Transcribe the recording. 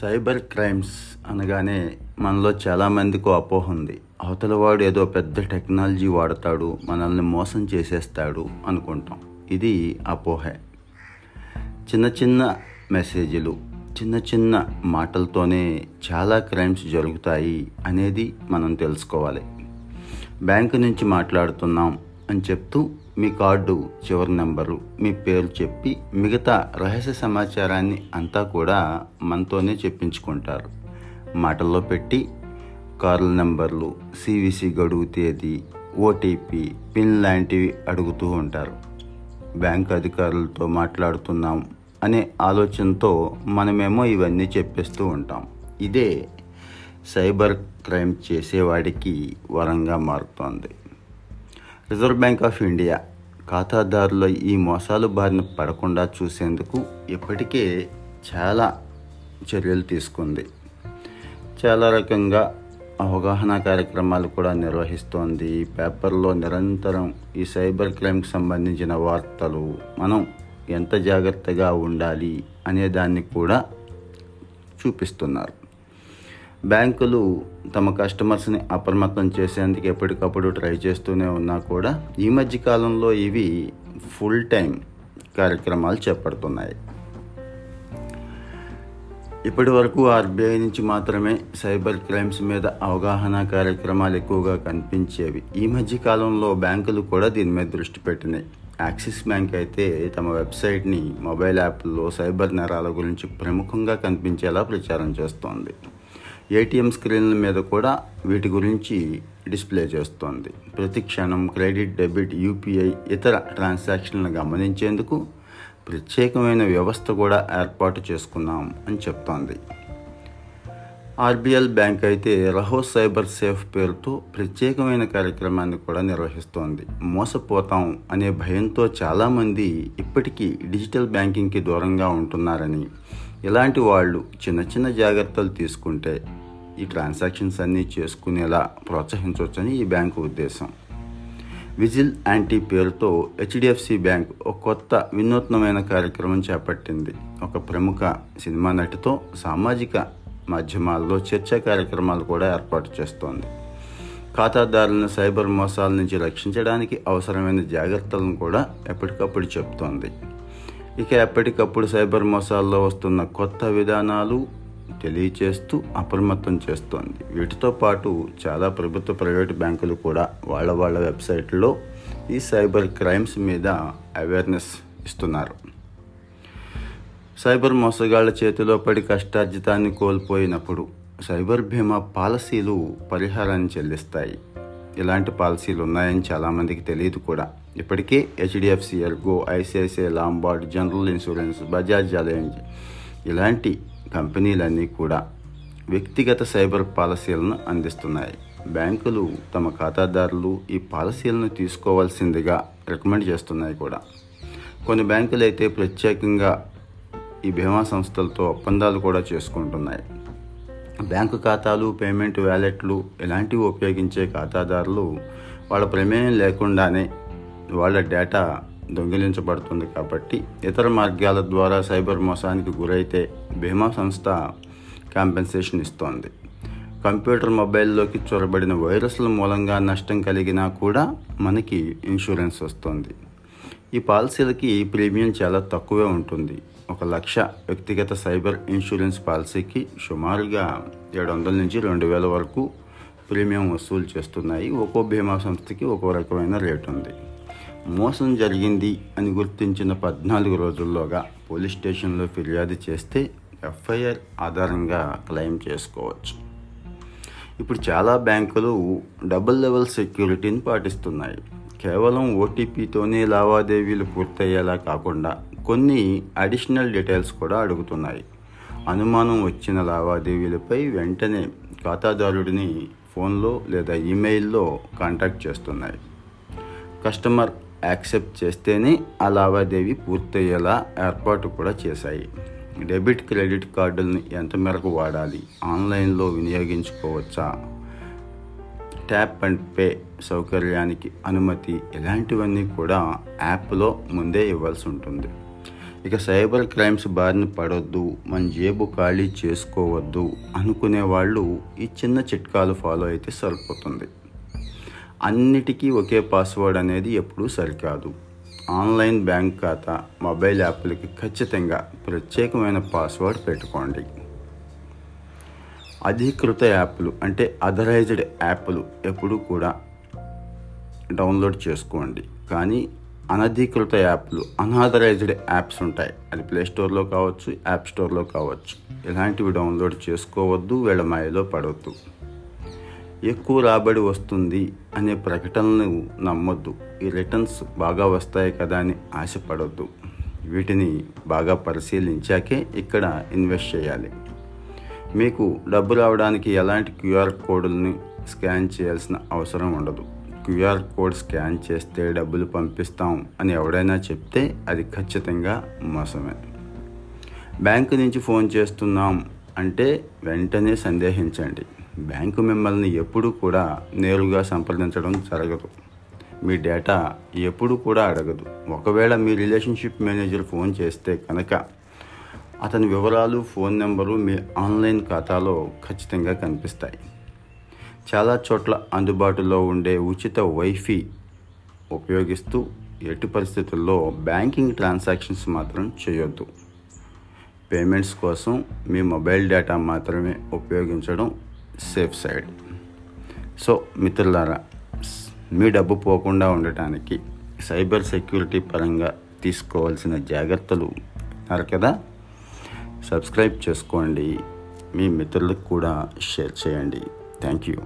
Cyber crimes అనగానే మనలో చాలామందికి అపోహ ఉంది. అవతల వాడు ఏదో పెద్ద టెక్నాలజీ వాడతాడు మనల్ని మోసం చేసేస్తాడు అనుకుంటాం. ఇది అపోహే. చిన్న చిన్న మెసేజ్లు చిన్న చిన్న మాటలతోనే చాలా క్రైమ్స్ జరుగుతాయి అనేది మనం తెలుసుకోవాలి. బ్యాంకు నుంచి మాట్లాడుతున్నాం అని చెప్తూ మీ కార్డు చివరి నెంబరు మీ పేరు చెప్పి మిగతా రహస్య సమాచారాన్ని అంతా కూడా మనతోనే చెప్పించుకుంటారు. మాటల్లో పెట్టి కార్ల నెంబర్లు సివిసి గడువు తేదీ ఓటీపీ పిన్ లాంటివి అడుగుతూ ఉంటారు. బ్యాంక్ అధికారులతో మాట్లాడుతున్నాం అనే ఆలోచనతో మనమేమో ఇవన్నీ చెప్పేస్తూ ఉంటాం. ఇదే సైబర్ క్రైమ్ చేసేవాడికి వరంగా మారుతోంది. రిజర్వ్ బ్యాంక్ ఆఫ్ ఇండియా ఖాతాదారుల ఈ మోసాలు బారిన పడకుండా చూసేందుకు ఇప్పటికే చాలా చర్యలు తీసుకుంది. చాలా రకంగా అవగాహన కార్యక్రమాలు కూడా నిర్వహిస్తోంది. పేపర్లో నిరంతరం ఈ సైబర్ క్రైమ్కి సంబంధించిన వార్తలు మనం ఎంత జాగ్రత్తగా ఉండాలి అనే దాన్ని కూడా చూపిస్తున్నారు. బ్యాంకులు తమ కస్టమర్స్ని అప్రమత్తం చేసేందుకు ఎప్పటికప్పుడు ట్రై చేస్తూనే ఉన్నా కూడా ఈ మధ్య కాలంలో ఇవి ఫుల్ టైం కార్యక్రమాలు చేపడుతున్నాయి. ఇప్పటి వరకు ఆర్బీఐ నుంచి మాత్రమే సైబర్ క్రైమ్స్ మీద అవగాహన కార్యక్రమాలు ఎక్కువగా కనిపించేవి. ఈ మధ్య కాలంలో బ్యాంకులు కూడా దీని మీద దృష్టి పెట్టినాయి. యాక్సిస్ బ్యాంక్ అయితే తమ వెబ్సైట్ని మొబైల్ యాప్లో సైబర్ నేరాల గురించి ప్రముఖంగా కనిపించేలా ప్రచారం చేస్తోంది. ఏటీఎం స్క్రీన్ల మీద కూడా వీటి గురించి డిస్ప్లే చేస్తోంది. ప్రతి క్షణం క్రెడిట్ డెబిట్ యూపీఐ ఇతర ట్రాన్సాక్షన్లను గమనించేందుకు ప్రత్యేకమైన వ్యవస్థ కూడా ఏర్పాటు చేసుకున్నాం అని చెప్తోంది. ఆర్బిఎల్ బ్యాంక్ అయితే రహో సైబర్ సేఫ్ పేరుతో ప్రత్యేకమైన కార్యక్రమాన్ని కూడా నిర్వహిస్తోంది. మోసపోతాం అనే భయంతో చాలామంది ఇప్పటికీ డిజిటల్ బ్యాంకింగ్కి దూరంగా ఉంటున్నారని. ఇలాంటి వాళ్ళు చిన్న చిన్న జాగ్రత్తలు తీసుకుంటే ఈ ట్రాన్సాక్షన్స్ అన్నీ చేసుకునేలా ప్రోత్సహించవచ్చని ఈ బ్యాంకు ఉద్దేశం. విజిల్ యాంటీ పేరుతో హెచ్డిఎఫ్సి బ్యాంక్ ఒక కొత్త వినూత్నమైన కార్యక్రమం చేపట్టింది. ఒక ప్రముఖ సినిమా నటితో సామాజిక మాధ్యమాల్లో చర్చా కార్యక్రమాలు కూడా ఏర్పాటు చేస్తోంది. ఖాతాదారులను సైబర్ మోసాల నుంచి రక్షించడానికి అవసరమైన జాగ్రత్తలను కూడా ఎప్పటికప్పుడు చెప్తోంది. ఇక ఎప్పటికప్పుడు సైబర్ మోసాల్లో వస్తున్న కొత్త విధానాలు తెలియచేస్తూ అప్రమత్తం చేస్తోంది. వీటితో పాటు చాలా ప్రభుత్వ ప్రైవేటు బ్యాంకులు కూడా వాళ్ళ వాళ్ళ వెబ్సైట్లో ఈ సైబర్ క్రైమ్స్ మీద అవేర్నెస్ ఇస్తున్నారు. సైబర్ మోసగాళ్ళ చేతిలో పడి కష్టార్జితాన్ని కోల్పోయినప్పుడు సైబర్ బీమా పాలసీలు పరిహారాన్ని చెల్లిస్తాయి. ఇలాంటి పాలసీలు ఉన్నాయని చాలామందికి తెలియదు కూడా. ఇప్పటికే HDFC Ergo ICICI Lombard general insurance Bajaj Allianz ఇలాంటి కంపెనీలన్నీ కూడా వ్యక్తిగత సైబర్ పాలసీలను అందిస్తున్నాయి. బ్యాంకులు తమ ఖాతాదారులు ఈ పాలసీలను తీసుకోవాల్సిందిగా రికమెండ్ చేస్తున్నాయి కూడా. కొన్ని బ్యాంకులు అయితే ప్రత్యేకంగా ఈ బీమా సంస్థలతో ఒప్పందాలు కూడా చేసుకుంటున్నాయి. బ్యాంకు ఖాతాలు పేమెంట్ వ్యాలెట్లు ఇలాంటివి ఉపయోగించే ఖాతాదారులు వాళ్ళ ప్రమేయం లేకుండానే వాళ్ళ డేటా దొంగిలించబడుతుంది కాబట్టి ఇతర మార్గాల ద్వారా సైబర్ మోసానికి గురైతే బీమా సంస్థ కాంపెన్సేషన్ ఇస్తోంది. కంప్యూటర్ మొబైల్లోకి చొరబడిన వైరస్ల మూలంగా నష్టం కలిగినా కూడా మనకి ఇన్సూరెన్స్ వస్తుంది. ఈ పాలసీలకి ప్రీమియం చాలా తక్కువే ఉంటుంది. ఒక లక్ష వ్యక్తిగత సైబర్ ఇన్సూరెన్స్ పాలసీకి సుమారుగా ఏడు వందల నుంచి రెండు వేల వరకు ప్రీమియం వసూలు చేస్తున్నాయి. ఒక్కో బీమా సంస్థకి ఒక్కో రకమైన రేటు ఉంది. మోసం జరిగింది అని గుర్తించిన పద్నాలుగు రోజుల్లోగా పోలీస్ స్టేషన్లో ఫిర్యాదు చేస్తే ఎఫ్ఐఆర్ ఆధారంగా క్లెయిమ్ చేసుకోవచ్చు. ఇప్పుడు చాలా బ్యాంకులు డబుల్ లెవెల్ సెక్యూరిటీని పాటిస్తున్నాయి. కేవలం ఓటీపీతోనే లావాదేవీలు పూర్తయ్యేలా కాకుండా కొన్ని అడిషనల్ డీటెయిల్స్ కూడా అడుగుతున్నాయి. అనుమానం వచ్చిన లావాదేవీలపై వెంటనే ఖాతాదారుడిని ఫోన్లో లేదా ఈమెయిల్లో కాంటాక్ట్ చేస్తున్నాయి. కస్టమర్ యాక్సెప్ట్ చేస్తేనే ఆ లావాదేవీ పూర్తయ్యేలా ఏర్పాటు కూడా చేశాయి. డెబిట్ క్రెడిట్ కార్డులను ఎంత మేరకు వాడాలి? ఆన్లైన్లో వినియోగించుకోవచ్చా? ట్యాప్ అండ్ పే సౌకర్యానికి అనుమతి ఇలాంటివన్నీ కూడా యాప్లో ముందే ఇవ్వాల్సి ఉంటుంది. ఇక సైబర్ క్రైమ్స్ బారిన పడొద్దు మన జేబు ఖాళీ చేసుకోవద్దు అనుకునే వాళ్ళు ఈ చిన్న చిట్కాలు ఫాలో అయితే సరిపోతుంది. అన్నిటికీ ఒకే పాస్వర్డ్ అనేది ఎప్పుడూ సరికాదు. ఆన్లైన్ బ్యాంక్ ఖాతా మొబైల్ యాప్లకి ఖచ్చితంగా ప్రత్యేకమైన పాస్వర్డ్ పెట్టుకోండి. అధీకృత యాప్లు అంటే అథరైజ్డ్ యాప్లు ఎప్పుడూ కూడా డౌన్లోడ్ చేసుకోండి. కానీ అనధీకృత యాప్లు అనాథరైజ్డ్ యాప్స్ ఉంటాయి. అది ప్లే స్టోర్లో కావచ్చు యాప్ స్టోర్లో కావచ్చు. ఇలాంటివి డౌన్లోడ్ చేసుకోవద్దు వీళ్ళ మాయలో పడవద్దు ఎక్కువ రాబడి వస్తుంది అనే ప్రకటనలు నమ్మొద్దు. ఈ రిటర్న్స్ బాగా వస్తాయి కదా అని ఆశపడొద్దు. వీటిని బాగా పరిశీలించాకే ఇక్కడ ఇన్వెస్ట్ చేయాలి. మీకు డబ్బు రావడానికి ఎలాంటి క్యూఆర్ కోడ్ని స్కాన్ చేయాల్సిన అవసరం ఉండదు. క్యూఆర్ కోడ్ స్కాన్ చేస్తే డబ్బులు పంపిస్తాం అని ఎవడైనా చెప్తే అది ఖచ్చితంగా మోసమే. బ్యాంకు నుంచి ఫోన్ చేస్తున్నాం అంటే వెంటనే సందేహించండి. బ్యాంకు మిమ్మల్ని ఎప్పుడు కూడా నేరుగా సంప్రదించడం జరగదు. మీ డేటా ఎప్పుడు కూడా అడగదు. ఒకవేళ మీ రిలేషన్షిప్ మేనేజర్ ఫోన్ చేస్తే కనుక అతని వివరాలు ఫోన్ నెంబరు మీ ఆన్లైన్ ఖాతాలో ఖచ్చితంగా కనిపిస్తాయి. చాలా చోట్ల అందుబాటులో ఉండే ఉచిత వైఫై ఉపయోగిస్తూ ఎట్టి పరిస్థితుల్లో బ్యాంకింగ్ ట్రాన్సాక్షన్స్ మాత్రం చేయొద్దు. పేమెంట్స్ కోసం మీ మొబైల్ డేటా మాత్రమే ఉపయోగించడం సేఫ్ సైడ్ సో మిత్రులారా మీ డబ్బు పోకుండా ఉండటానికి సైబర్ సెక్యూరిటీ పరంగా తీసుకోవాల్సిన జాగ్రత్తలు అన్నారు కదా? సబ్స్క్రైబ్ చేసుకోండి. మీ మిత్రులకు కూడా షేర్ చేయండి. Thank you